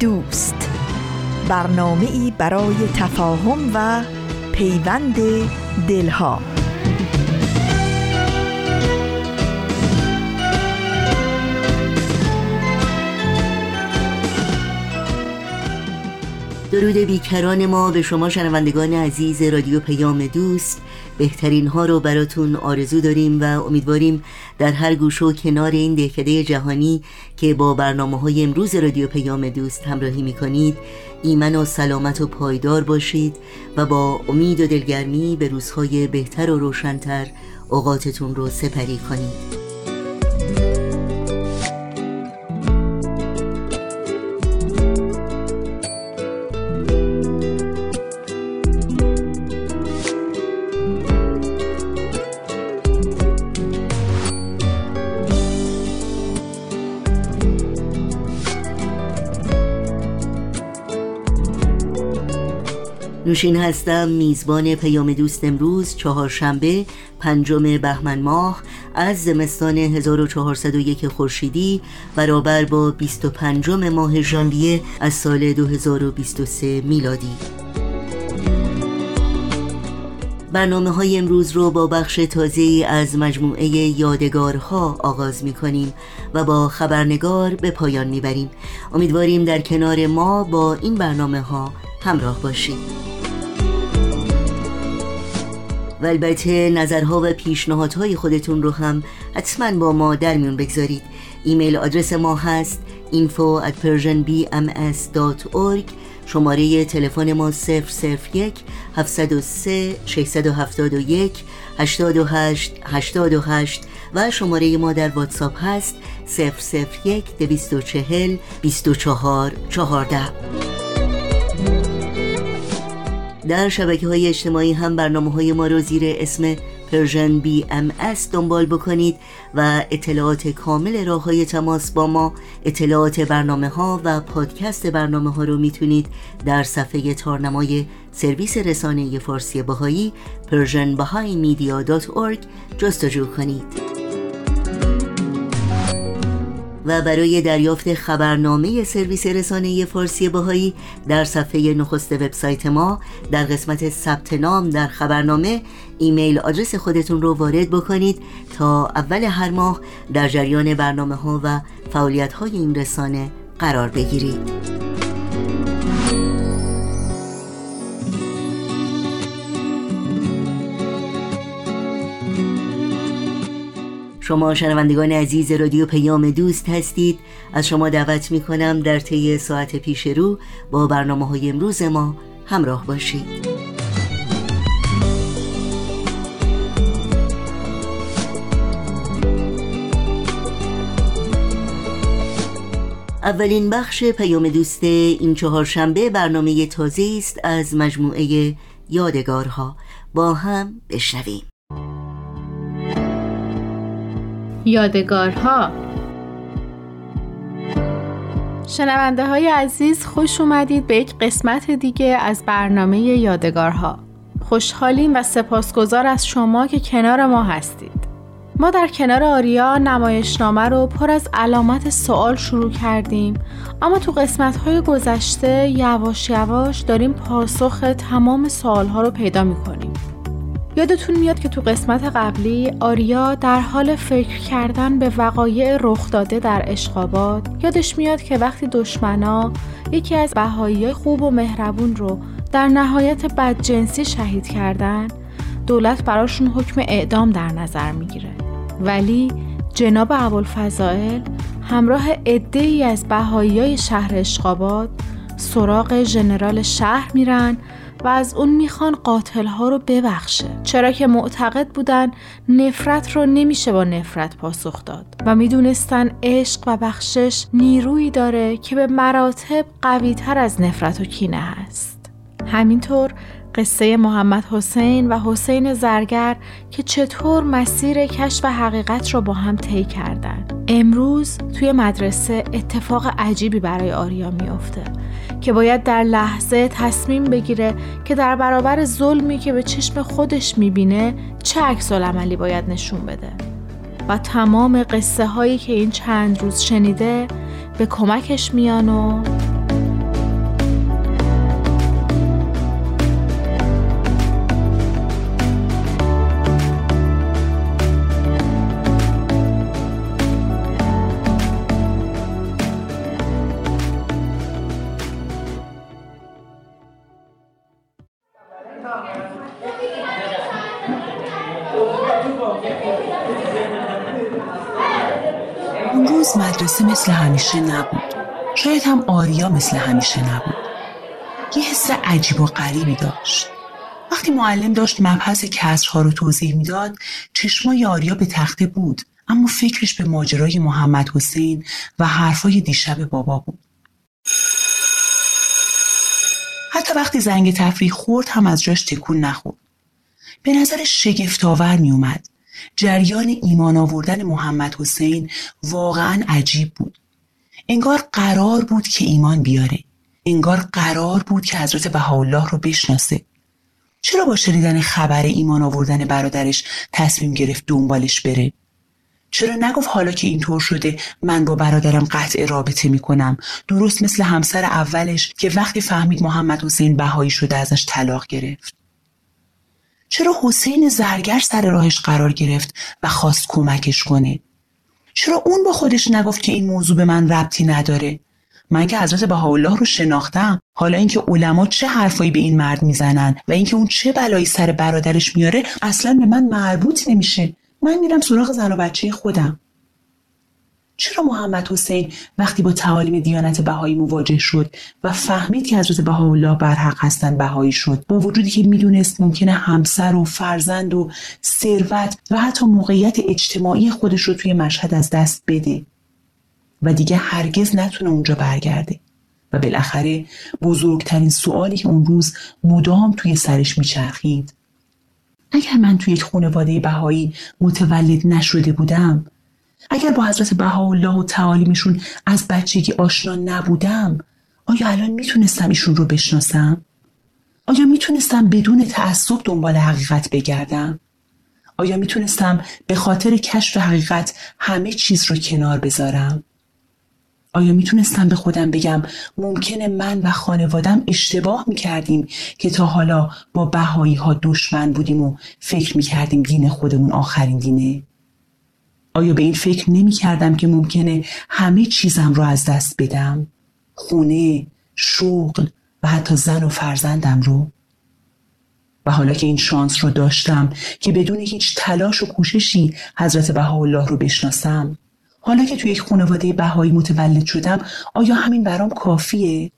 دوست. برنامه ای برای تفاهم و پیوند دلها. درود بیکران ما به شما شنوندگان عزیز رادیو پیام دوست. بهترین ها رو براتون آرزو داریم و امیدواریم در هر گوش و کنار این دهکده جهانی که با برنامه های امروز رادیو پیام دوست همراهی می کنید ایمن و سلامت و پایدار باشید و با امید و دلگرمی به روزهای بهتر و روشنتر اوقاتتون رو سپری کنید. نوشین هستم میزبان پیام دوست امروز چهارشنبه پنجم بهمن ماه از زمستان 1401 خورشیدی برابر با 25 ماه ژانویه از سال 2023 میلادی. برنامه های امروز رو با بخش تازه از مجموعه یادگارها آغاز می کنیم و با خبرنگار به پایان می بریم امیدواریم در کنار ما با این برنامه ها همراه باشید. و البته نظرها و پیشنهادهای خودتون رو هم حتما با ما در میون بگذارید. ایمیل آدرس ما هست info at persianbms.org شماره تلفن ما 001 703 671 828 828 و شماره ما در واتساپ هست 001 240 24 14 در شبکه های اجتماعی هم برنامه های ما رو زیر اسم Persian BMS دنبال بکنید و اطلاعات کامل راه های تماس با ما اطلاعات برنامه ها و پادکست برنامه ها رو می‌تونید در صفحه تارنمای سرویس رسانه فارسی بهایی Persian جستجو کنید. و برای دریافت خبرنامه سرویس رسانه فارسی بهایی در صفحه نخست وبسایت ما در قسمت ثبت نام در خبرنامه ایمیل آدرس خودتون رو وارد بکنید تا اول هر ماه در جریان برنامه ها و فعالیت های این رسانه قرار بگیرید. شما شنوندگان عزیز رادیو پیام دوست هستید. از شما دعوت می کنم در طی ساعت پیش رو با برنامه های امروز ما همراه باشید. اولین بخش پیام دوست این چهارشنبه برنامه تازه است از مجموعه یادگارها. با هم بشنویم. یادگارها. شنونده های عزیز خوش اومدید به یک قسمت دیگه از برنامه یادگارها. خوشحالیم و سپاسگزار از شما که کنار ما هستید. ما در کنار آریا نمایشنامه رو پر از علامت سوال شروع کردیم اما تو قسمت های گذشته یواش یواش داریم پاسخ تمام سوال ها رو پیدا می‌کنیم. یادتون میاد که تو قسمت قبلی آریا در حال فکر کردن به وقایع رخ داده در اشقابات یادش میاد که وقتی دشمنا یکی از بهایی خوب و مهربون رو در نهایت بدجنسی شهید کردن دولت براشون حکم اعدام در نظر می‌گیره. ولی جناب ابوالفضائل همراه عده ای از بهایی شهر اشقابات سراغ ژنرال شهر میرن و از اون می‌خوان قاتل ها رو ببخشه. چرا که معتقد بودن نفرت رو نمیشه با نفرت پاسخ داد و می‌دونستن عشق و بخشش نیرویی داره که به مراتب قوی تر از نفرت و کینه هست. همینطور قصه محمد حسین و حسین زرگر که چطور مسیر کشف حقیقت را با هم طی کردن. امروز توی مدرسه اتفاق عجیبی برای آریا میافته. که باید در لحظه تصمیم بگیره که در برابر ظلمی که به چشم خودش می‌بینه چه عکس عملی باید نشون بده. و تمام قصه هایی که این چند روز شنیده به کمکش میان و همیشه نبود. شاید هم آریا مثل همیشه نبود. یه حس عجیب و غریبی داشت. وقتی معلم داشت مبحث کسرها رو توضیح می‌داد چشمای آریا به تخته بود اما فکرش به ماجرای محمد حسین و حرفای دیشب بابا بود. حتی وقتی زنگ تفریح خورد هم از جاش تکون نخورد. به نظر شگفتآور می اومد جریان ایمان آوردن محمد حسین واقعا عجیب بود. انگار قرار بود که ایمان بیاره. انگار قرار بود که حضرت بهاءالله رو بشناسه. چرا با شنیدن خبر ایمان آوردن برادرش تصمیم گرفت دنبالش بره؟ چرا نگفت حالا که اینطور شده من با برادرم قطع رابطه می‌کنم؟ درست مثل همسر اولش که وقتی فهمید محمد حسین بهایی شده ازش طلاق گرفت. چرا حسین زرگر سر راهش قرار گرفت و خواست کمکش کنه؟ چرا اون با خودش نگفت که این موضوع به من ربطی نداره؟ من که حضرت بهاءالله رو شناختم. حالا اینکه علما چه حرفایی به این مرد می‌زنن و اینکه اون چه بلایی سر برادرش میاره اصلا به من مربوط نمیشه. من میرم سراغ زن و بچه خودم. چرا محمد حسین وقتی با تعالیم دیانت بهایی مواجه شد و فهمید که حضرت بهاءالله برحق هستند بهایی شد؟ با وجودی که می‌دونست ممکنه همسر و فرزند و ثروت و حتی موقعیت اجتماعی خودش رو توی مشهد از دست بده و دیگه هرگز نتونه اونجا برگرده و بالاخره بزرگترین سوالی که اون روز مدام توی سرش میچرخید اگر من توی یک خانواده بهایی متولد نشده بودم اگر با حضرت بهاءالله و تعالیمشون از بچگی آشنا نبودم آیا الان می‌تونستم ایشون رو بشناسم؟ آیا می‌تونستم بدون تعصب دنبال حقیقت بگردم؟ آیا می‌تونستم به خاطر کشف حقیقت همه چیز رو کنار بذارم؟ آیا می‌تونستم به خودم بگم ممکنه من و خانوادم اشتباه می‌کردیم که تا حالا با بهایی ها دشمن بودیم و فکر می‌کردیم دین خودمون آخرین دینه؟ آیا به این فکر نمی کردم که ممکنه همه چیزم رو از دست بدم؟ خونه، شغل و حتی زن و فرزندم رو؟ و حالا که این شانس رو داشتم که بدون هیچ تلاش و کوششی حضرت بهاءالله رو بشناسم حالا که توی یک خانواده بهایی متولد شدم آیا همین برام کافیه؟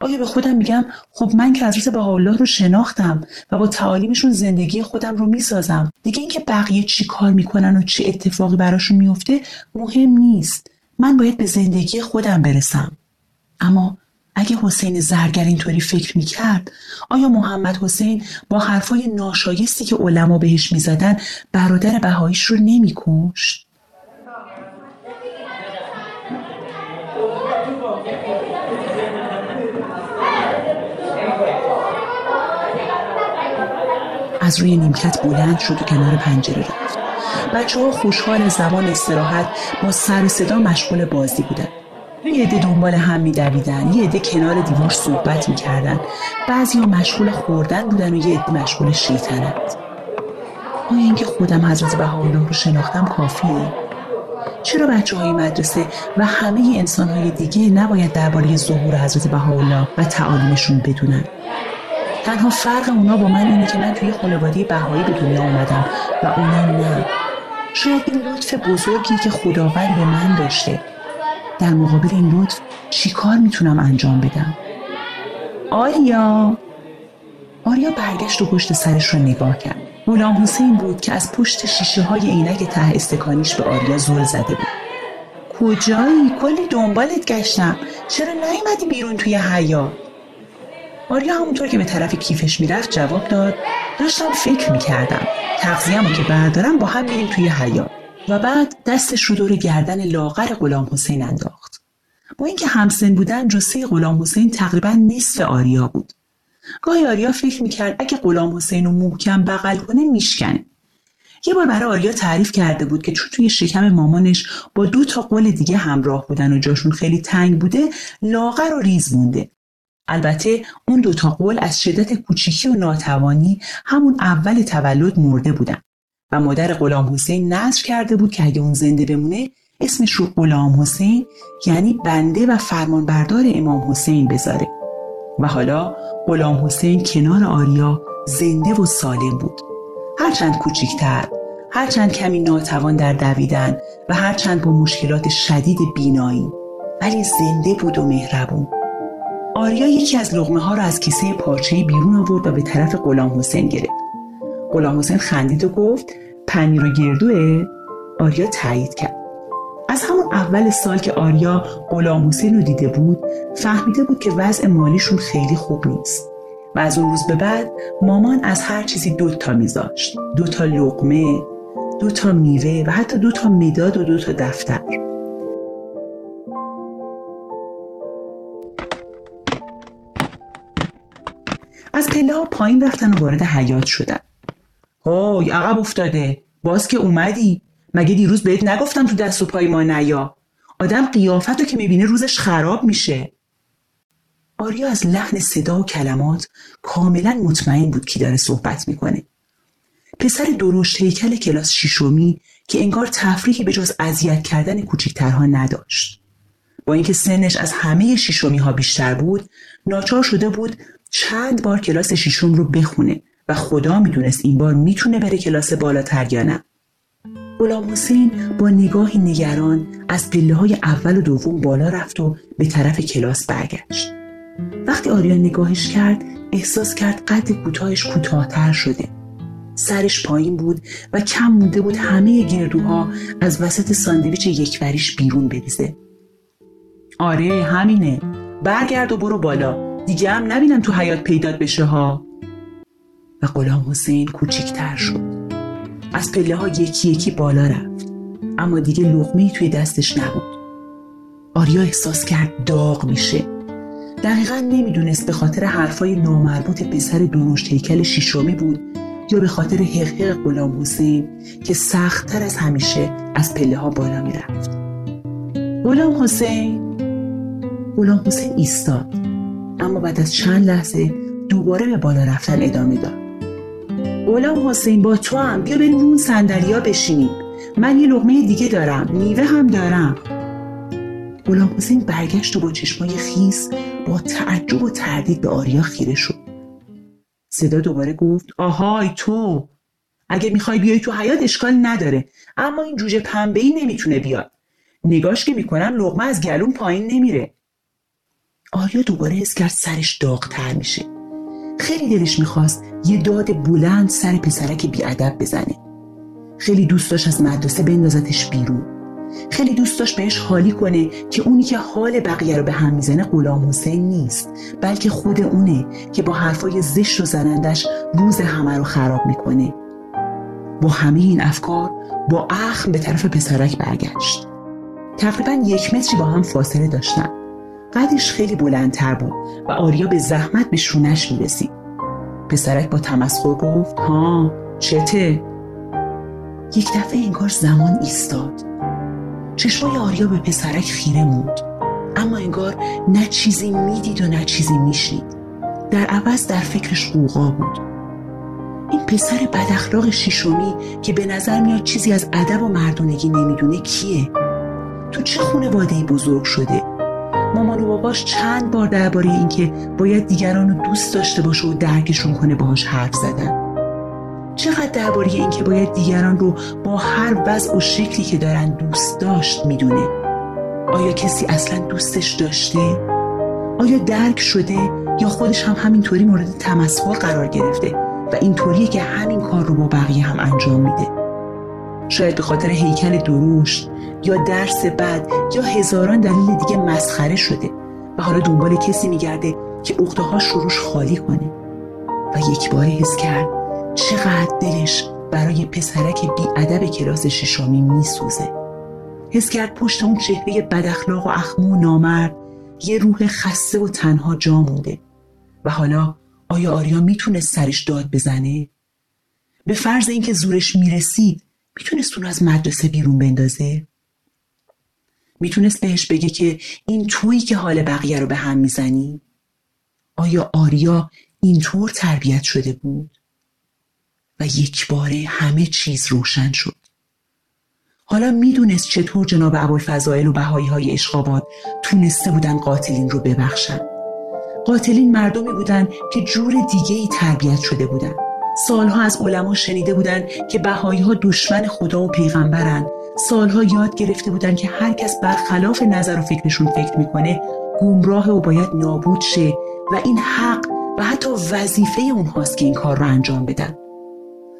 آیا به خودم میگم خب من که حضرت بهاءالله رو شناختم و با تعالیمشون زندگی خودم رو می‌سازم. دیگه اینکه بقیه چی کار می‌کنن و چه اتفاقی براشون میفته مهم نیست. من باید به زندگی خودم برسم. اما اگه حسین زرگر اینطوری فکر می‌کرد آیا محمد حسین با حرفای ناشایستی که علما بهش می‌زدن برادر بهاییش رو نمیکشت؟ از روی نیمکت بلند شد و کنار پنجره رفت. بچه ها خوشحال زمان استراحت با سر صدا مشغول بازی بودن. یه عده دنبال هم میدویدن یه عده کنار دیوار صحبت می‌کردن. بعضی ها مشغول خوردن بودن و یه عده مشغول شیطنت. آیا اینکه خودم حضرت بهاءالله رو شناختم کافیه؟ چرا بچه های مدرسه و همه انسان های دیگه نباید درباره ظهور حضرت بهاءالله و تعالیمشون بدونن؟ تنها فرق اونا با من اینه که من توی خانواده بهایی به دنیا آمدم و اونا نه. شاید این لطف بزرگی که خداوند به من داشته. در مقابل این لطف چی کار می‌تونم انجام بدم؟ آریا. آریا برگشت و پشت سرش رو نگاه کرد. غلام حسین بود که از پشت شیشه های عینک ته استکانیش به آریا زل زده بود. کجایی؟ کلی دنبالت گشتم. چرا نیومدی بیرون توی حیات آریا همونطور که به طرف کیفش می‌رفت جواب داد داشتم فکر می‌کردم. تغذیه‌مو که بردارم با هم میریم توی حیات و بعد دستش رو دور گردن لاغر غلام حسین انداخت. با اینکه همسن بودن جسه غلام حسین تقریبا نصف آریا بود. گاهی آریا فکر می‌کرد اگه غلام حسین رو محکم بغل کنه میشکنه. یه بار برای آریا تعریف کرده بود که چون توی شکم مامانش با دو تا قول دیگه همراه بودن و جاشون خیلی تنگ بوده لاغر و ریز مونده. البته اون دو تا قول از شدت کوچیکی و ناتوانی همون اول تولد مرده بودن و مادر غلام حسین نظر کرده بود که اگه اون زنده بمونه اسمش رو غلام حسین یعنی بنده و فرمانبردار امام حسین بذاره. و حالا غلام حسین کنار آریا زنده و سالم بود. هرچند کوچیکتر هرچند کمی ناتوان در دویدن و هرچند با مشکلات شدید بینایی ولی زنده بود و مهربون. آریا یکی از لغمه ها را از کیسه پارچه بیرون آورد و به طرف غلام حسین گرفت. غلام حسین خندید و گفت پنیر و گردوه؟ آریا تایید کرد. از همون اول سال که آریا غلام حسین رو دیده بود فهمیده بود که وضع مالیشون خیلی خوب نیست. و از اون روز به بعد مامان از هر چیزی دو تا میذاشت. دو تا لقمه دو تا میوه و حتی دو تا مداد و دو تا دفتر. از پله ها پایین رفتن و وارد حیات شدن. هوی عقب افتاده. باز که اومدی. مگه دیروز بهت نگفتم تو دست و پای ما نیا؟ آدم قیافت رو که می‌بینه روزش خراب میشه. آریا از لحن صدا و کلمات کاملا مطمئن بود کی داره صحبت می‌کنه. پسر درشت هیکل کلاس شیشمی که انگار تفریحی به جز اذیت کردن کوچکترها نداشت. با اینکه سنش از همه شیشمی ها بیشتر بود ناچار شده بود چند بار کلاس شیشم رو بخونه و خدا می‌دونست این بار می‌تونه بره کلاس بالاتر یا نه. غلام حسین با نگاهی نگران از پله های اول و دوم بالا رفت و به طرف کلاس برگشت. وقتی آریا نگاهش کرد احساس کرد قد کوتاهش کوتاهتر شده. سرش پایین بود و کم مونده بود همه گردوها از وسط ساندویچ یکوریش بیرون بریزه. آره همینه. برگرد و برو بالا. دیگه هم نبینم تو حیات پیدات بشه ها. و غلام حسین کوچیکتر شد. از پله ها یکی یکی بالا رفت. اما دیگه لغمه توی دستش نبود. آریا احساس کرد داغ میشه. دقیقا نمی‌دونست به خاطر حرفای نامربوط پسر درشت هیکل شیشمی بود یا به خاطر حقیق غلام حسین که سختتر از همیشه از پله ها بالا می‌رفت. غلام حسین؟ غلام حسین ایستاد. اما بعد از چند لحظه دوباره به بالا رفتن ادامه داد. غلام حسین با تو هم. بیا بریم اون صندلیا بشینیم. من یه لغمه دیگه دارم. میوه هم دارم. غلام حسین برگشت و با چشمای خیس با تعجب و تردید به آریا خیره شد. صدا دوباره گفت آهای تو! اگه می‌خوای بیای تو حیات اشکال نداره. اما این جوجه پنبه ای نمی‌تونه بیاد. نگاش که می‌کنم لغمه از گلون پایین نمیره. آریا دوباره حس کرد سرش داغتر میشه؟ خیلی دلش می‌خواست یه داد بلند سر پسرک بیادب بزنه. خیلی دوست داشت از مدرسه بندازتش بیرون. خیلی دوست داشت بهش حالی کنه که اونی که حال بقیه رو به هم می‌زنه غلام حسین نیست بلکه خود اونه که با حرفای زشت و زنندش روز همه رو خراب می‌کنه. با همه این افکار با اخم به طرف پسرک برگشت. تقریبا یک متری با هم فاصله داشتن. قدش خیلی بلندتر بود و آریا به زحمت به شونش می‌رسید. پسرک با تمسخر گفت ها چته؟ یک دفعه انگار زمان ایستاد. چشمای آریا به پسرک خیره موند. اما انگار نه چیزی می‌دید و نه چیزی میشنید. در عوض در فکرش قوقا بود. این پسر بداخلاق شیشمی که به نظر میاد چیزی از ادب و مردونگی نمی‌دونه کیه؟ تو چه خانواده بزرگ شده؟ مامان و باباش چند بار درباره اینکه باید دیگران رو دوست داشته باشه و درکشون کنه باهاش حرف زدن. چقدر درباره اینکه باید دیگران رو با هر وضع و شکلی که دارن دوست داشت می‌دونه. آیا کسی اصلا دوستش داشته؟ آیا درک شده یا خودش هم همینطوری مورد تمسخر قرار گرفته و اینطوریه که همین کار رو با بقیه هم انجام میده؟ شاید به خاطر هیکل دروش یا درس بد یا هزاران دلیل دیگه مسخره شده و حالا دنبال کسی میگرده که اقتهاش روش خالی کنه. و یک بار حس کرد چقدر دلش برای پسرک ادب کلاس ششمی میسوزه. حس کرد پشت اون چهره بداخلاق و اخمو و نامرد یه روح خسته و تنها جا مونده. و حالا آیا آریا می‌تونست سرش داد بزنه؟ به فرض اینکه زورش می‌رسید می‌تونست اون از مدرسه بیرون بندازه؟ می‌تونست بهش بگه که این تویی که حال بقیه رو به هم می‌زنی؟ آیا آریا اینطور تربیت شده بود؟ و یک باره همه چیز روشن شد. حالا می‌دونست چطور جناب ابوالفضائل و بهایی های اشقاباد تونسته بودن قاتلین رو ببخشن. قاتلین مردمی بودند که جور دیگه ای تربیت شده بودند. سالها از علما شنیده بودند که بهایی ها دشمن خدا و پیغمبرن سالها یاد گرفته بودند که هر کس برخلاف نظر و فکرشون فکر می‌کنه گمراه و باید نابود شه و این حق و حتی وظیفه اونهاست که این کار رو انجام بدن.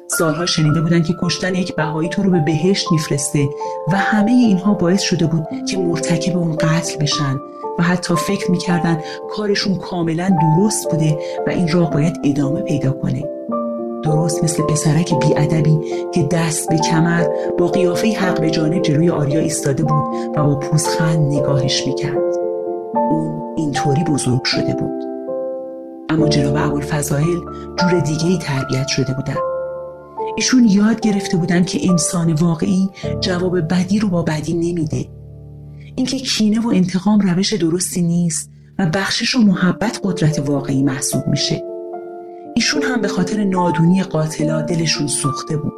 سالها شنیده بودن که کشتن یک بهایی تو رو به بهشت میفرسته و همه اینها باعث شده بود که مرتکب اون قتل بشن و حتی فکر می‌کردن کارشون کاملا درست بوده و این راه باید ادامه پیدا کنه. درست مثل پسرک بیادبی که دست به کمر با قیافه حق به جانب جلوی آریا ایستاده بود و با پوزخند نگاهش می‌کرد. اون اینطوری بزرگ شده بود. اما جناب ابوالفضائل جور دیگه تربیت شده بودن ایشون یاد گرفته بودن که انسان واقعی جواب بدی رو با بدی نمیده. اینکه کینه و انتقام روش درستی نیست و بخشش و محبت قدرت واقعی محسوب میشه. ایشون هم به خاطر نادونی قاتلا دلشون سوخته بود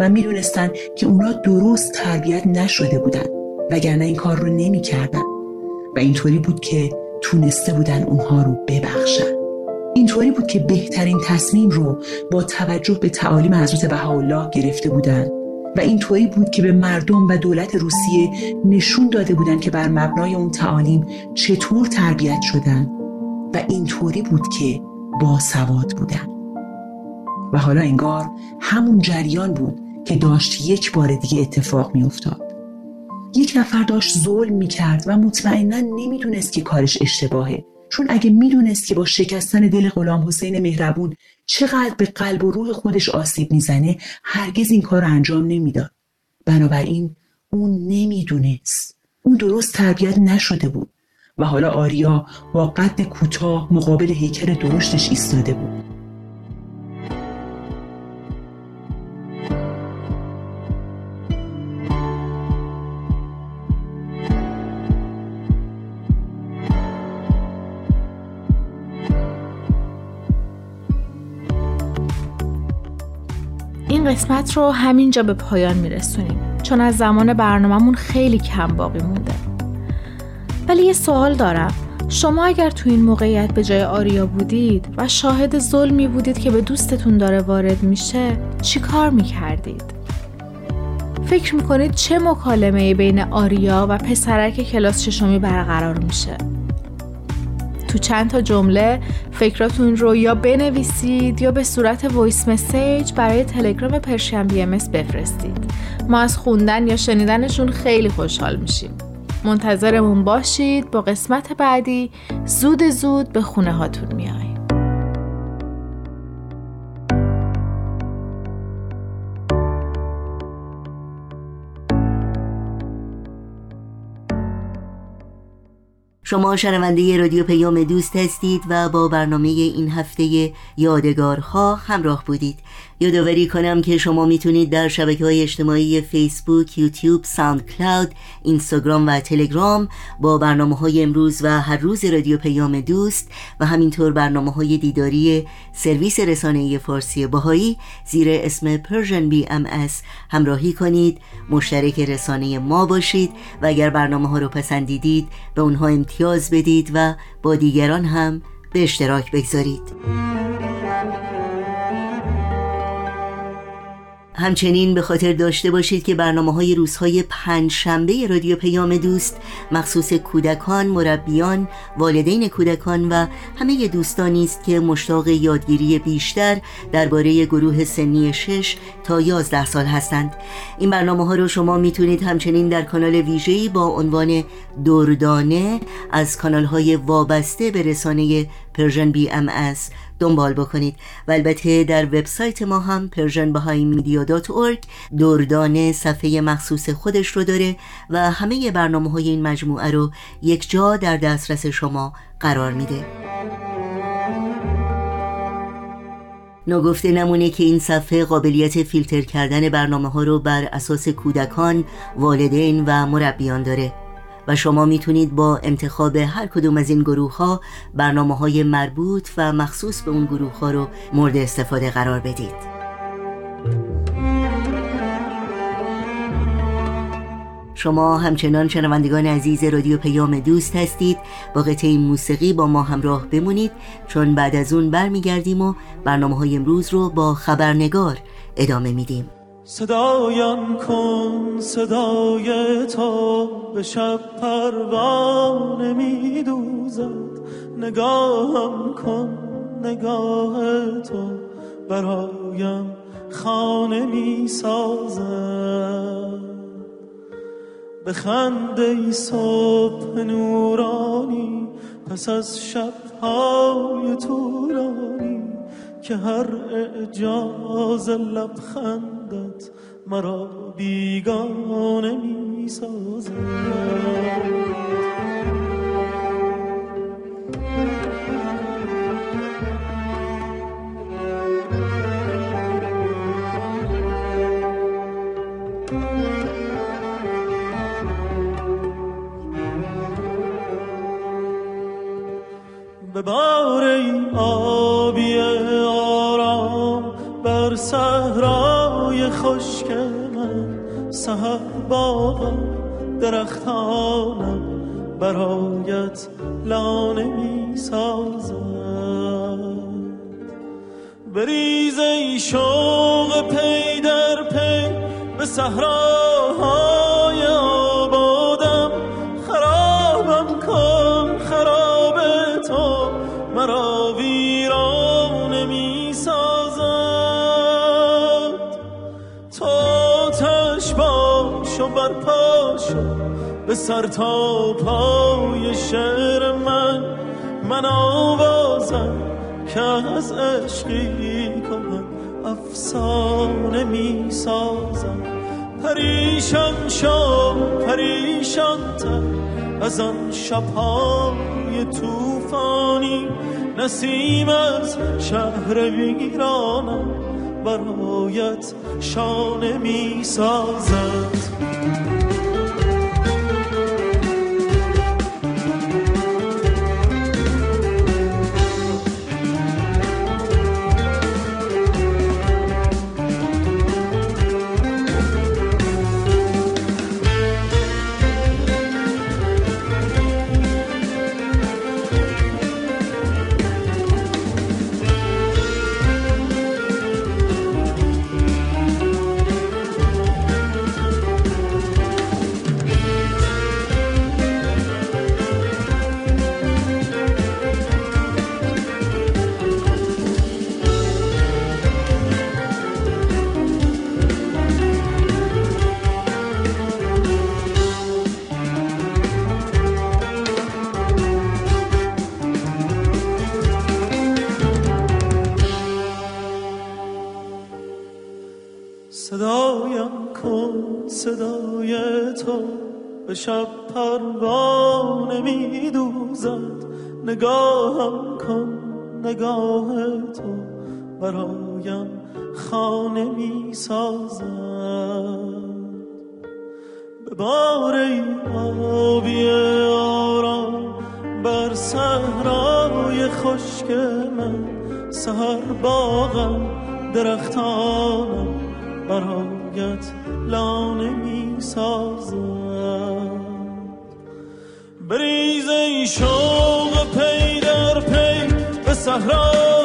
و می‌دونستن که اونا درست تربیت نشده بودن وگرنه این کار رو نمی‌کردن. و اینطوری بود که تونسته بودن اونها رو ببخشن. اینطوری بود که بهترین تصمیم رو با توجه به تعالیم حضرت بهاءالله گرفته بودند و اینطوری بود که به مردم و دولت روسیه نشون داده بودند که بر مبنای اون تعالیم چطور تربیت شدن. و اینطوری بود که باسواد بودن. و حالا انگار همون جریان بود که داشت یک بار دیگه اتفاق میافتاد. یک نفر داشت ظلم می‌کرد و مطمئنا نمی‌دونست که کارش اشتباهه. چون اگه می‌دونست که با شکستن دل غلام حسین مهربون چقدر به قلب و روح خودش آسیب می‌زنه هرگز این کار انجام نمی‌داد. بنابراین اون نمی‌دونست. اون درست تربیت نشده بود. و حالا آریا با قد کوتاه مقابل هیکل درشتش ایستاده بود. این قسمت رو همینجا به پایان میرسونیم چون از زمان برنامهمون خیلی کم باقی مونده. ولی یه سوال دارم شما اگر تو این موقعیت به جای آریا بودید و شاهد ظلمی بودید که به دوستتون داره وارد میشه چی کار می‌کردید؟ فکر می‌کنید چه مکالمه بین آریا و پسرک کلاس ششمی برقرار میشه؟ تو چند تا جمله فکراتون رو یا بنویسید یا به صورت voice message برای تلگرام Persian BMS بفرستید ما از خوندن یا شنیدنشون خیلی خوشحال میشیم منتظرمون باشید. با قسمت بعدی زود زود به خونه هاتون میاییم شما شنونده رادیو پیام دوست هستید و با برنامه این هفته یادگارها همراه بودید. یادآوری کنم که شما می‌تونید در شبکه های اجتماعی فیسبوک، یوتیوب، ساند کلاود، اینستاگرام و تلگرام با برنامه های امروز و هر روز رادیو پیام دوست و همینطور برنامه های دیداری سرویس رسانه فارسی باهایی زیر اسم بی ام همراهی کنید. مشترک رسانه ما باشید و اگر برنامه ها رو پسندیدید به اونها امتیاز بدید و با دیگران هم به اشتراک بگذارید. همچنین به خاطر داشته باشید که برنامه های روزهای پنج شنبه رادیو پیام دوست مخصوص کودکان، مربیان، والدین کودکان و همه دوستانی است که مشتاق یادگیری بیشتر درباره گروه سنی 6 تا 11 سال هستند. این برنامه ها رو شما می‌تونید همچنین در کانال ویژه‌ای با عنوان دردانه از کانال های وابسته به رسانه Persian BMS دنبال بکنید. و البته در وبسایت ما هم persianbahaimedia.org دردانه صفحه مخصوص خودش رو داره و همه برنامه های این مجموعه رو یک جا در دسترس شما قرار میده. نگفته نمونه که این صفحه قابلیت فیلتر کردن برنامه ها رو بر اساس کودکان، والدین و مربیان داره. و شما می‌تونید با انتخاب هر کدوم از این گروه ها برنامه های مربوط و مخصوص به اون گروه ها رو مورد استفاده قرار بدید. شما همچنان شنوندگان عزیز رادیو پیام دوست هستید. با قطعه موسیقی با ما همراه بمونید. چون بعد از اون برمیگردیم و برنامه های امروز رو با خبرنگار ادامه میدیم. صدایم کن صدای تو به شب پروانه می دوزد نگاهم کن نگاه تو برایم خانه می سازد به خنده صبح نورانی پس از شبهای طولانی که هر اعجاز لبخندت مرا بیگانه می سازد به بار آبی صحرای خشک من باغم درختانم برایت لانه می سازد بریز ای شوق پی در پی به صحراهای به سر تا پای شعر من من آوازم که از عشقی کنم افسانه می سازم پریشان شو پریشان تر از آن شبهای توفانی نسیم از شهر ویرانم برایت شانه می سازد صدایم کن صدای تو به شب پروانه می دوزد نگاهم کن نگاه تو برایم خانه می سازد به بار آبی آرام بر صحرای خشک من سهر باغم درختانم. برایت لانه می سازد بریز ای شوق پی در پی به صحراهای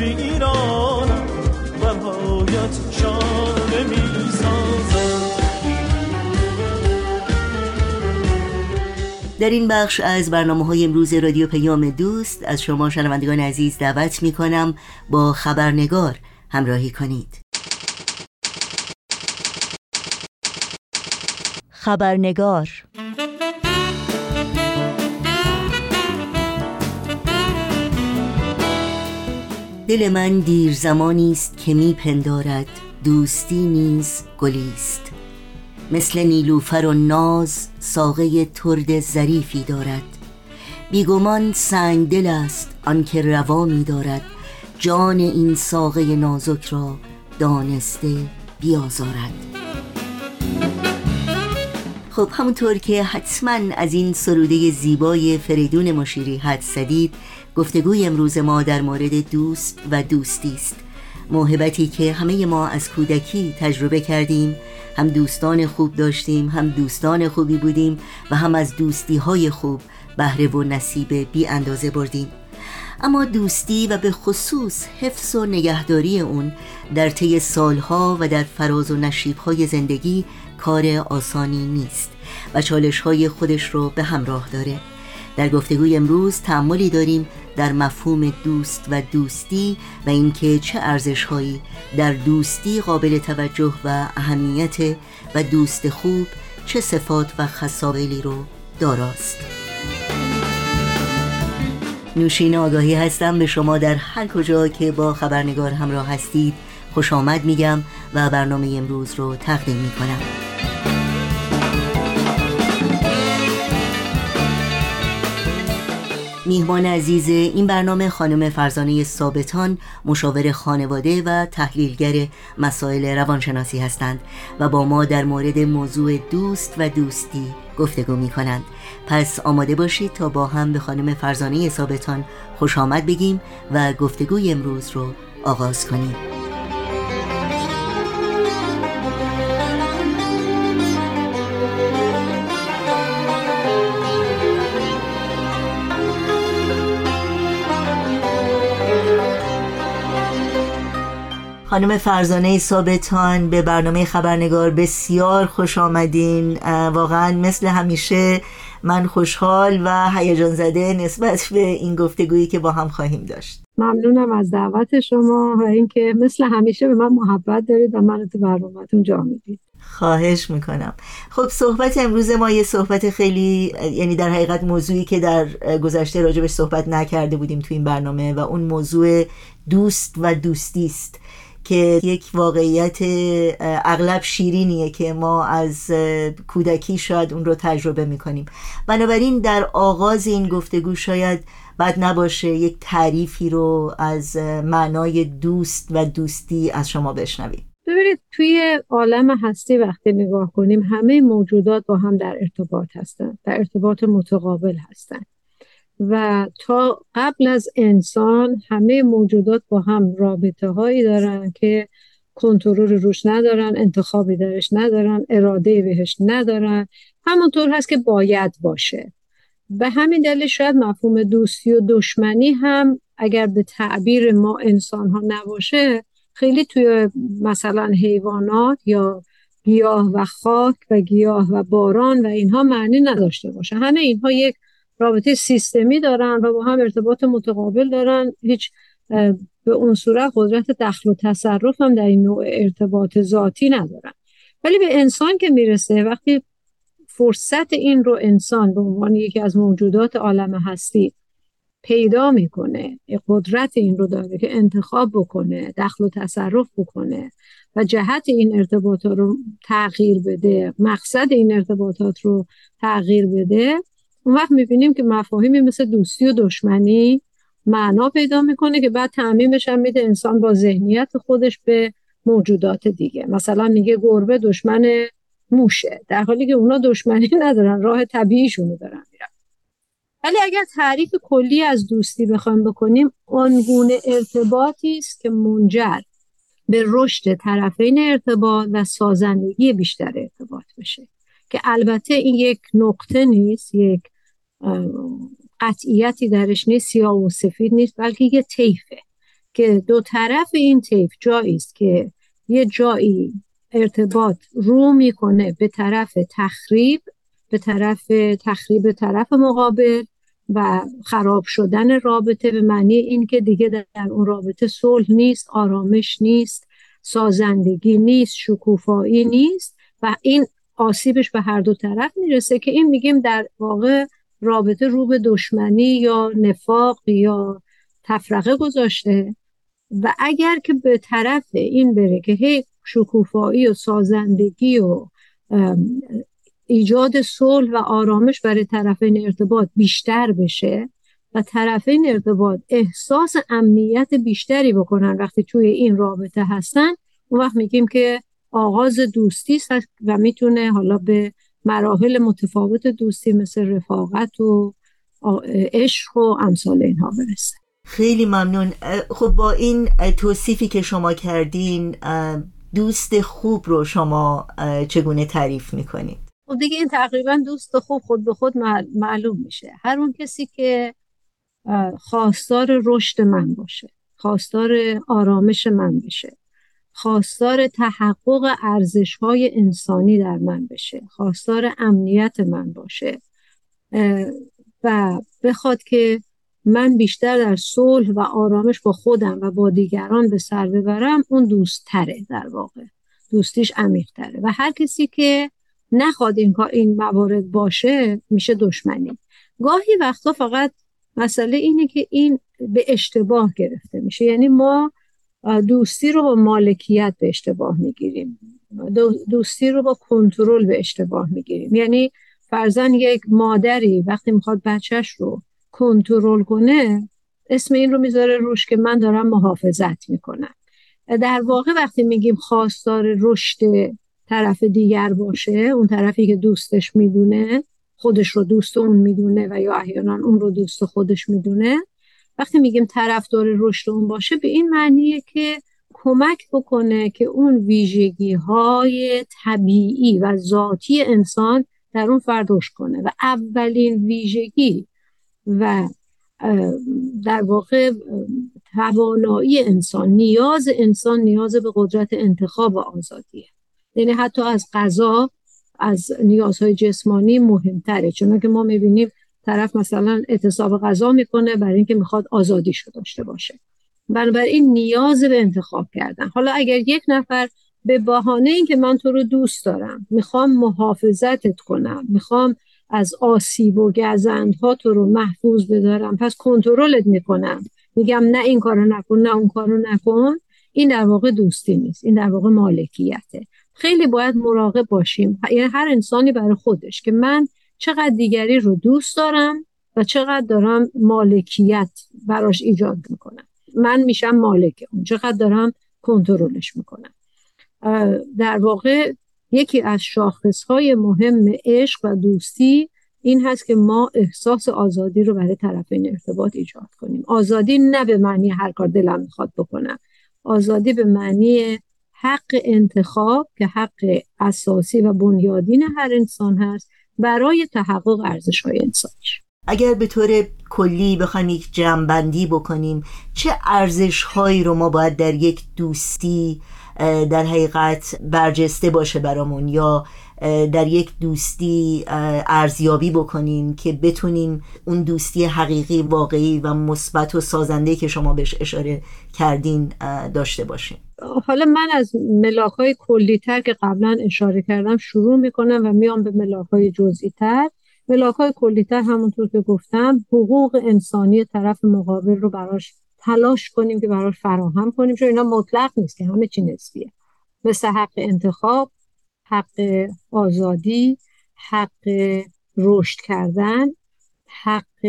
بگیرانم برهایت شانه می‌سازم. در این بخش از برنامه های امروز رادیو پیام دوست از شما شنوندگان عزیز دعوت می کنم با خبرنگار همراهی کنید. خبرنگار دل من دیر زمانی است که می پندارد دوستی نیز گلیست مثل نیلوفر و ناز ساقه ترد ظریفی دارد. بیگمان سنگ دل است آنکه روا می دارد. جان این ساقه نازک را دانسته بیازارد. خب همونطور که حتما از این سروده زیبای فریدون مشیری حد زدید گفتگوی امروز ما در مورد دوست و دوستی است. موهبتی که همه ما از کودکی تجربه کردیم هم دوستان خوب داشتیم هم دوستان خوبی بودیم و هم از دوستی های خوب بهره و نصیب بی اندازه بردیم. اما دوستی و به خصوص حفظ و نگهداری اون در طی سالها و در فراز و نشیبهای زندگی کار آسانی نیست و چالش های خودش رو به همراه داره. در گفتگوی امروز تعملی داریم در مفهوم دوست و دوستی و اینکه چه ارزشهایی در دوستی قابل توجه و اهمیت و دوست خوب چه صفات و خصابلی رو داراست. نوشین آگاهی هستم به شما در هر کجا که با خبرنگار همراه هستید خوش آمد میگم و برنامه امروز رو تقدیم می‌کنم. میهمان عزیز این برنامه خانم فرزانه ثابتان مشاور خانواده و تحلیلگر مسائل روانشناسی هستند و با ما در مورد موضوع دوست و دوستی گفتگو می کنند پس آماده باشید تا با هم به خانم فرزانه ثابتان خوش آمد بگیم و گفتگوی امروز رو آغاز کنیم. خانم فرزانه ثابتان به برنامه خبرنگار بسیار خوش آمدین. واقعا مثل همیشه من خوشحال و هیجان زده نسبت به این گفتگویی که با هم خواهیم داشت. ممنونم از دعوت شما و اینکه مثل همیشه به من محبت دارید و من تو برنامهتون جا می‌دید. خواهش می‌کنم. خب صحبت امروز ما یه صحبت خیلی یعنی در حقیقت موضوعی که در گذشته راجبش صحبت نکرده بودیم تو این برنامه و اون موضوع دوست و دوستی است. که یک واقعیت اغلب شیرینیه که ما از کودکی شاید اون رو تجربه می‌کنیم. بنابراین در آغاز این گفتگو شاید بد نباشه یک تعریفی رو از معنای دوست و دوستی از شما بشنویم. ببینید توی عالم هستی وقتی نگاه کنیم همه موجودات با هم در ارتباط هستند در ارتباط متقابل هستند و تا قبل از انسان همه موجودات با هم رابطه هایی دارن که کنترل روش ندارن انتخابی درش ندارن اراده بهش ندارن. همونطور هست که باید باشه. به همین دلیل شاید مفهوم دوستی و دشمنی هم اگر به تعبیر ما انسان ها نباشه خیلی توی مثلا حیوانات یا گیاه و خاک و گیاه و باران و اینها معنی نداشته باشه. همه اینها یک رابطه سیستمی دارن و با هم ارتباط متقابل دارن. هیچ به اون صورت قدرت دخل و تصرف هم در این نوع ارتباط ذاتی ندارن. ولی به انسان که می‌رسه وقتی فرصت این رو انسان به عنوان یکی از موجودات عالم هستی پیدا می‌کنه قدرت این رو داره که انتخاب بکنه دخل و تصرف بکنه و جهت این ارتباطات رو تغییر بده مقصد این ارتباطات رو تغییر بده اون وقت می‌بینیم که مفاهیمی مثل دوستی و دشمنی معنا پیدا می‌کنه که بعد تعمیمش هم میده انسان با ذهنیت خودش به موجودات دیگه. مثلا میگه گربه دشمن موشه. در حالی که اونا دشمنی ندارن راه طبیعیشونو دارن میرن. ولی اگر تعریف کلی از دوستی بخوایم بکنیم آنگونه ارتباطی است که منجر به رشد طرفین ارتباط و سازندگی بیشتر ارتباط بشه. که البته این یک نقطه نیست یک قطعیتی درش نیست سیاه و سفید نیست بلکه یه طیفه که دو طرف این طیف جایی است که یه جایی ارتباط رو می‌کنه به طرف تخریب به طرف تخریب طرف مقابل و خراب شدن رابطه به معنی اینکه دیگه در اون رابطه صلح نیست آرامش نیست سازندگی نیست شکوفایی نیست و این آسیبش به هر دو طرف می‌رسه که این میگیم در واقع رابطه رو به دشمنی یا نفاق یا تفرقه گذاشته و اگر که به طرف این بره که هی شکوفایی و سازندگی و ایجاد صلح و آرامش برای طرفین ارتباط بیشتر بشه و طرفین ارتباط احساس امنیت بیشتری بکنن وقتی توی این رابطه هستن اون وقت میگیم که آغاز دوستی است و می‌تونه حالا به مراحل متفاوت دوستی مثل رفاقت و عشق و امثال اینها برسه. خیلی ممنون. خب با این توصیفی که شما کردین دوست خوب رو شما چگونه تعریف می‌کنید؟ خب دیگه این تقریبا دوست خوب خود به خود معلوم میشه. هر اون کسی که خواستار رشد من باشه خواستار آرامش من بشه خواستار تحقق ارزش های انسانی در من بشه خواستار امنیت من باشه. و بخواد که من بیشتر در صلح و آرامش با خودم و با دیگران به سر ببرم اون دوست تره در واقع. دوستیش عمیق تره و هر کسی که نخواد این این موارد باشه میشه دشمنی. گاهی وقتا فقط مسئله اینه که این به اشتباه گرفته میشه. یعنی ما دوستی رو با مالکیت به اشتباه می‌گیریم. دوستی رو با کنترل به اشتباه می‌گیریم. یعنی فرزن یک مادری وقتی می‌خواد بچهش رو کنترل کنه اسم این رو می‌ذاره روش که من دارم محافظت می‌کنم. در واقع وقتی میگیم خواستار رشد طرف دیگر باشه اون طرفی که دوستش می‌دونه خودش رو دوست اون می‌دونه و یا احیانا اون رو دوست خودش می‌دونه وقتی میگیم طرفدار رشد اون باشه به این معنیه که کمک بکنه که اون ویژگی های طبیعی و ذاتی انسان در اون فردوش کنه. و اولین ویژگی و در واقع توانایی انسان نیاز انسان نیاز به قدرت انتخاب و آزادیه. یعنی حتی از غذا از نیازهای جسمانی مهمتره. چون که ما می‌بینیم طرف مثلا اعتصاب غذا می‌کنه برای اینکه می‌خواد آزادیشو داشته باشه. بنابراین نیاز به انتخاب کردن. حالا اگر یک نفر به بهانه اینکه من تو رو دوست دارم می‌خوام محافظتت کنم می‌خوام از آسیب و گزندها تو رو محفوظ بدارم پس کنترلت می‌کنم. میگم نه این کارو نکن نه اون کارو نکن. این در واقع دوستی نیست این در واقع مالکیته. خیلی باید مراقب باشیم. یعنی هر انسانی برای خودش که من چقدر دیگری رو دوست دارم و چقدر دارم مالکیت براش ایجاد می‌کنم. من میشم مالک اون چقدر دارم کنترلش می‌کنم. در واقع یکی از شاخصهای مهم عشق و دوستی این هست که ما احساس آزادی رو برای طرفین ارتباط ایجاد کنیم. آزادی نه به معنی هر کار دلم می‌خواد بکنم. آزادی به معنی حق انتخاب که حق اساسی و بنیادین هر انسان هست. برای تحقق ارزش های انسانیش اگر به طور کلی بخوایم یک جمعبندی بکنیم چه ارزش هایی رو ما باید در یک دوستی در حقیقت برجسته باشه برامون؟ یا در یک دوستی ارزیابی بکنیم که بتونیم اون دوستی حقیقی واقعی و مثبت و سازنده که شما بهش اشاره کردین داشته باشیم. حالا من از ملاک های کلی تر که قبلا اشاره کردم شروع می‌کنم و میام به ملاک های جزئی تر ملاک های کلی تر همونطور که گفتم حقوق انسانی طرف مقابل رو براش تلاش کنیم که براش فراهم کنیم چون اینا مطلق نیست که همه چی نسبیه. مثل حق انتخاب حق آزادی حق رشد کردن حق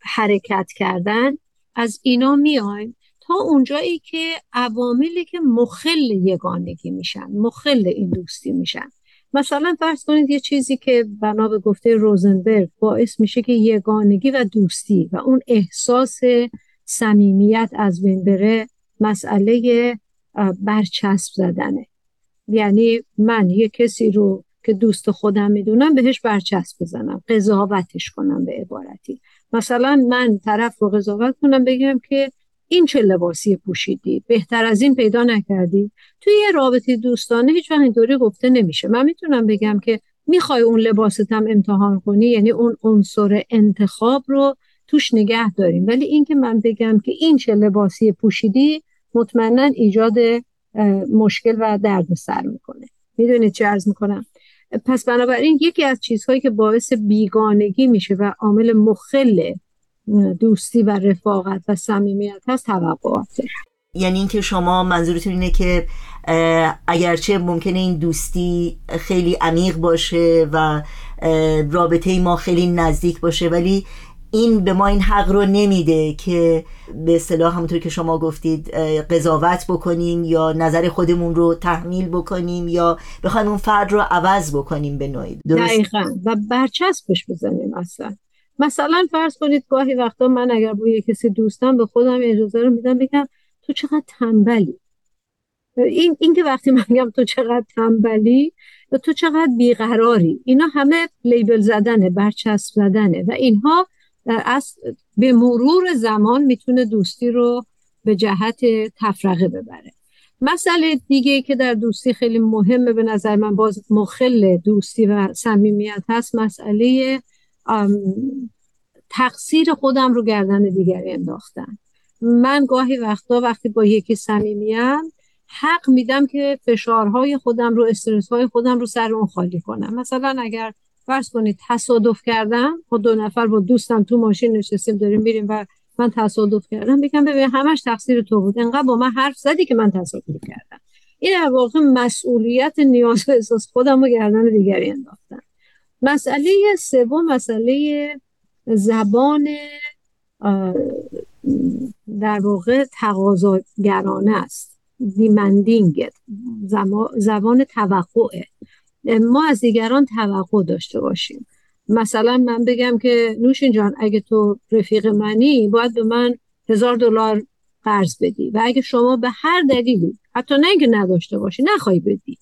حرکت کردن. از اینا میایم. تا اونجایی که عواملی که مخل یگانگی میشن مخل این دوستی میشن. مثلا فرض کنید یه چیزی که بنا به گفته روزنبرگ باعث میشه که یگانگی و دوستی و اون احساس صمیمیت از بین بره مسئله برچسب زدنه. یعنی من یه کسی رو که دوست خودم می‌دونم بهش برچسب بزنم قضاوتش کنم به عبارتی. مثلا من طرف رو قضاوت کنم بگم که این چه لباسی پوشیدی؟ بهتر از این پیدا نکردی؟ توی یه رابطه دوستانه هیچ وقت اینطوری گفته نمیشه. من می‌تونم بگم که می‌خوای اون لباستم امتحان کنی؟ یعنی اون عنصر انتخاب رو توش نگه داریم. ولی اینکه من بگم که این چه لباسی پوشیدی مطمئنا ایجاد مشکل و درد سر می‌کنه. می‌دونید چه ارز می‌کنم؟ پس بنابراین یکی از چیزهایی که باعث بیگانگی میشه و عامل مخل دوستی و رفاقت و صمیمیت هست توقعاته یعنی اینکه شما منظورتون اینه که اگرچه ممکنه این دوستی خیلی عمیق باشه و رابطه ما خیلی نزدیک باشه ولی این به ما این حق رو نمیده که به اصطلاح همونطور که شما گفتید قضاوت بکنیم یا نظر خودمون رو تحمیل بکنیم یا بخوایم اون فرد رو عوض بکنیم به نوعی. دقیقا. و برچسبش بزنیم اصلا. مثلا فرض کنید گاهی وقتا من اگر با کسی دوستم به خودم اجازه رو میدم بگم تو چقدر تنبلی. این, این که وقتی من میگم تو چقدر تنبلی و تو چقدر بیقراری. اینا همه لیبل زدنه برچسب زدنه. و اینها از به مرور زمان می‌تونه دوستی رو به جهت تفرقه ببره. مسئله دیگه که در دوستی خیلی مهمه به نظر من باز مخل دوستی و صمیمیت هست مسئله تقصیر خودم رو گردن دیگری انداختن. من گاهی وقتا وقتی با یکی صمیمیم حق میدم که فشارهای خودم رو استرسهای خودم رو سر اون خالی کنم. مثلا اگر فرض کنید تصادف کردم با دو نفر با دوستم تو ماشین نشستیم داریم میریم و من تصادف کردم. بگم ببین همش تقصیر تو بود. انقدر با من حرف زدی که من تصادف کردم. این در واقع مسئولیت نیاز و احساس خودم رو گردن دیگری انداختن مسئله سوم مسئله زبان در واقع تقاضاگرانه است. دیمندینگ زبان توقعه. ما از دیگران توقع داشته باشیم. مثلا من بگم که نوشین جان اگه تو رفیق منی باید به من هزار دلار قرض بدی و اگه شما به هر دلیلی حتی نه اینکه نداشته باشی نخوای بدی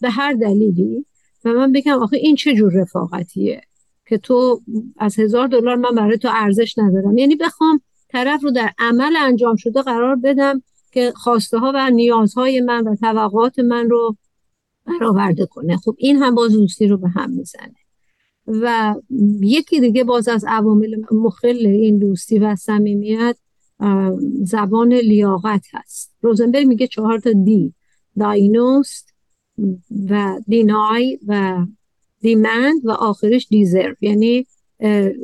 به هر دلیلی و من بگم آخه این چه جور رفاقتیه که تو از هزار دلار من برای تو ارزش ندارم. یعنی بخوام طرف رو در عمل انجام شده قرار بدم که خواسته ها و نیازهای من و توقعات من رو برآورده کنه. خب این هم باز دوستی رو به هم می‌زنه. و یکی دیگه باز از عوامل مخل این دوستی و صمیمیت زبان لیاقت هست. روزنبرگ میگه چهار تا دی. داینوست و دینای و دیمند و آخرش دیزرو. یعنی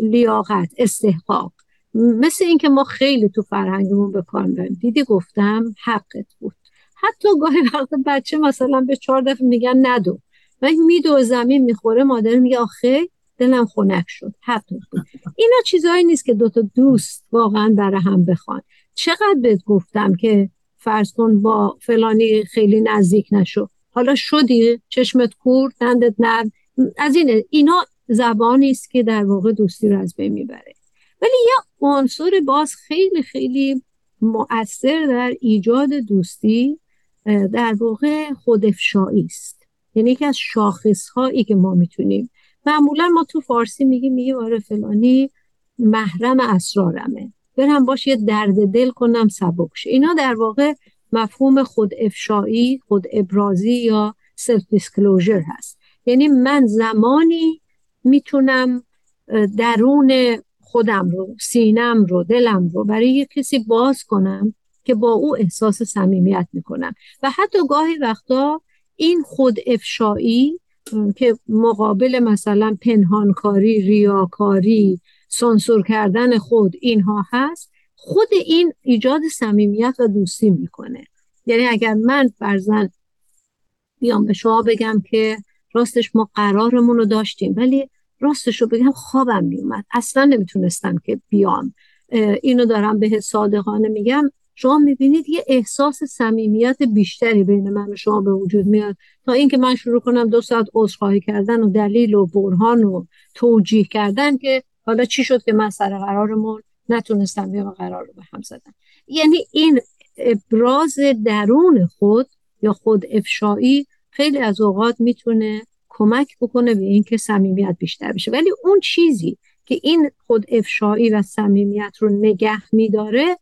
لیاقت استحقاق. مثل اینکه ما خیلی تو فرهنگمون به کار دیدی گفتم حقت بود. حتی گاهی وقت بچه مثلا به چهار دفعه میگن ندو. و میدو زمین می‌خوره مادر میگه آخه دلم خنک شد. حق اینا چیزهایی نیست که دوتا دوست واقعا برای هم بخوان. چقدر بهت گفتم که فرض کن با فلانی خیلی نزدیک نشو. حالا شدی؟ چشمت کور دندت نرم. از این اینا زبانی است که در واقع دوستی رو از بین می‌بره. ولی یه عنصر باز خیلی خیلی مؤثر در ایجاد دوستی در واقع خودافشایی است. یعنی یکی از شاخص هایی که ما می‌تونیم. معمولا ما تو فارسی میگیم میگه آره فلانی محرم اسرارمه. برم باهاش یه درد دل کنم سبک اینا در واقع مفهوم خود افشایی خود ابرازی یا self disclosure هست. یعنی من زمانی می‌تونم درون خودم رو سینم رو دلم رو برای یه کسی باز کنم که با او احساس صمیمیت می‌کنم. و حتی گاهی وقتا این خود افشایی که مقابل مثلا پنهانکاری ریاکاری سانسور کردن خود اینها هست خود این ایجاد صمیمیت و دوستی می‌کنه. یعنی اگر من فرزن بیام به شما بگم که راستش ما قرارمون رو داشتیم ولی راستش رو بگم خوابم میومد اصلا نمی‌تونستم که بیام. اینو دارم به صادقانه میگم. شما می‌بینید یه احساس صمیمیت بیشتری بین من و شما به وجود میاد. تا اینکه من شروع کنم دو ساعت عذرخواهی کردن و دلیل و برهان و توجیه کردن که حالا چی شد که من سر قرارمون نتونستم بیام قرار رو به هم زدم. یعنی این ابراز درون خود یا خود افشایی خیلی از اوقات می‌تونه کمک بکنه به اینکه صمیمیت بیشتر بشه. ولی اون چیزی که این خود افشایی و صمیمیت رو نگه میداره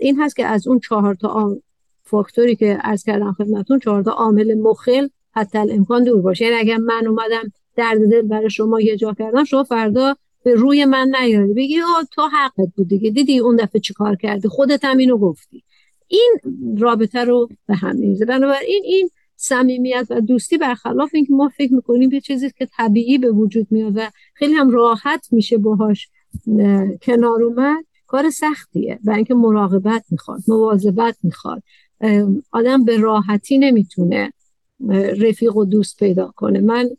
این هست که از اون چهار تا فاکتوری که عرض کردم خدمتون چهار تا عامل مخل حتی الامکان دور باشه. یعنی اگر من اومدم درد دل برای شما یه جا کردم شما فردا به روی من نیاری. بگی آه تو حقت بود دیگه. دیدی اون دفعه چیکار کردی؟ خودت هم اینو گفتی. این رابطه رو به هم میریزه. بنابراین این صمیمیت و دوستی برخلاف اینکه ما فکر می‌کنیم یه چیزی که طبیعی به وجود میاد و خیلی هم راحت میشه باهاش کنار اومد کار سختیه. و اینکه مراقبت می‌خواد مواظبت می‌خواد. آدم به راحتی نمی‌تونه رفیق و دوست پیدا کنه. من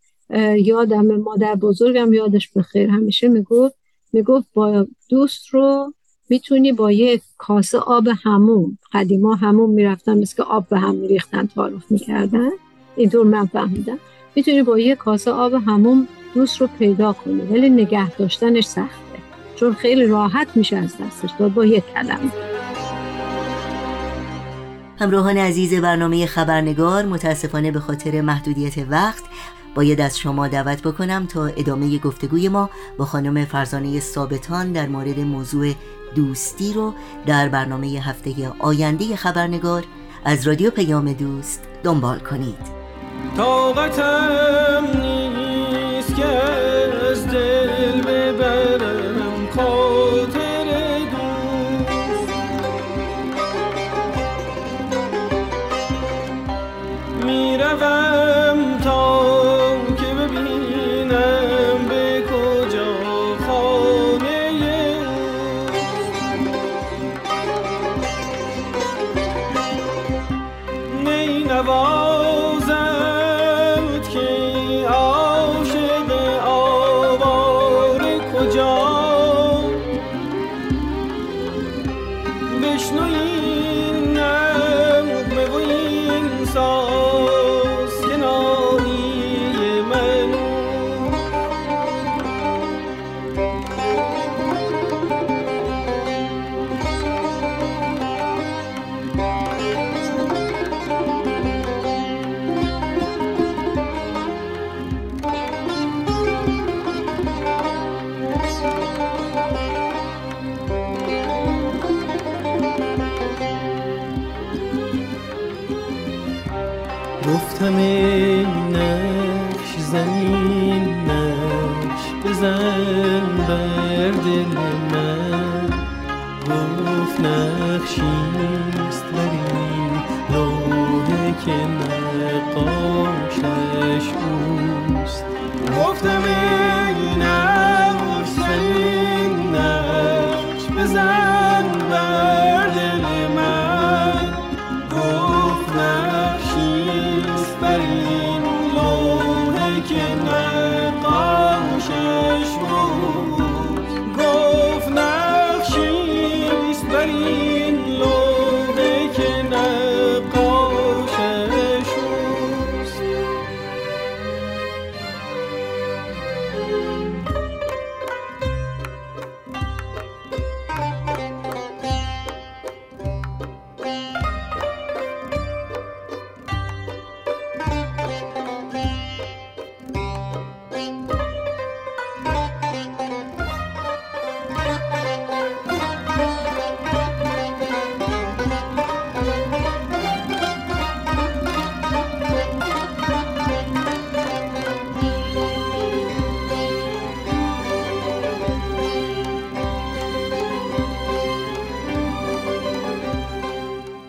یادم مادر بزرگم یادش به خیر همیشه می‌گفت می‌گفت با دوست رو می‌تونی با یک کاسه آب هموم قدیما هموم می‌رفتن مثل که آب به هم میریختن تعارف می‌کردن. اینطور من فهمیدم. می‌تونی با یک کاسه آب هموم دوست رو پیدا کنی ولی نگه داشتنش سخته. چون خیلی راحت میشه از دستش داد. با یک کلمه همراهان عزیز برنامه خبرنگار متاسفانه به خاطر محدودیت وقت باید از شما دعوت بکنم تا ادامه گفتگوی ما با خانم فرزانه ثابتان در مورد موضوع دوستی رو در برنامه هفته آینده خبرنگار از رادیو پیام دوست دنبال کنید. طاقتم نیست که از دل ببرم. Vishnu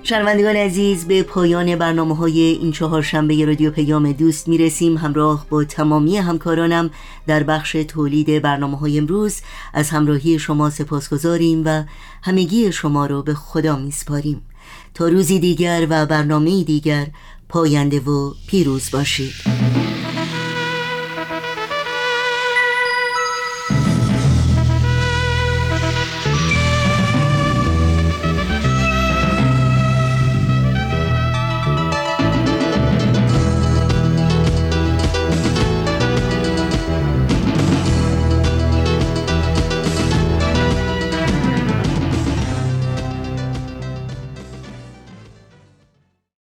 شنوندگان عزیز به پایان برنامه های این چهار شنبه رادیو پیام دوست می رسیم همراه با تمامی همکارانم در بخش تولید برنامه های امروز از همراهی شما سپاس گذاریم و همگی شما رو به خدا می سپاریم تا روزی دیگر و برنامه دیگر پاینده و پیروز باشید.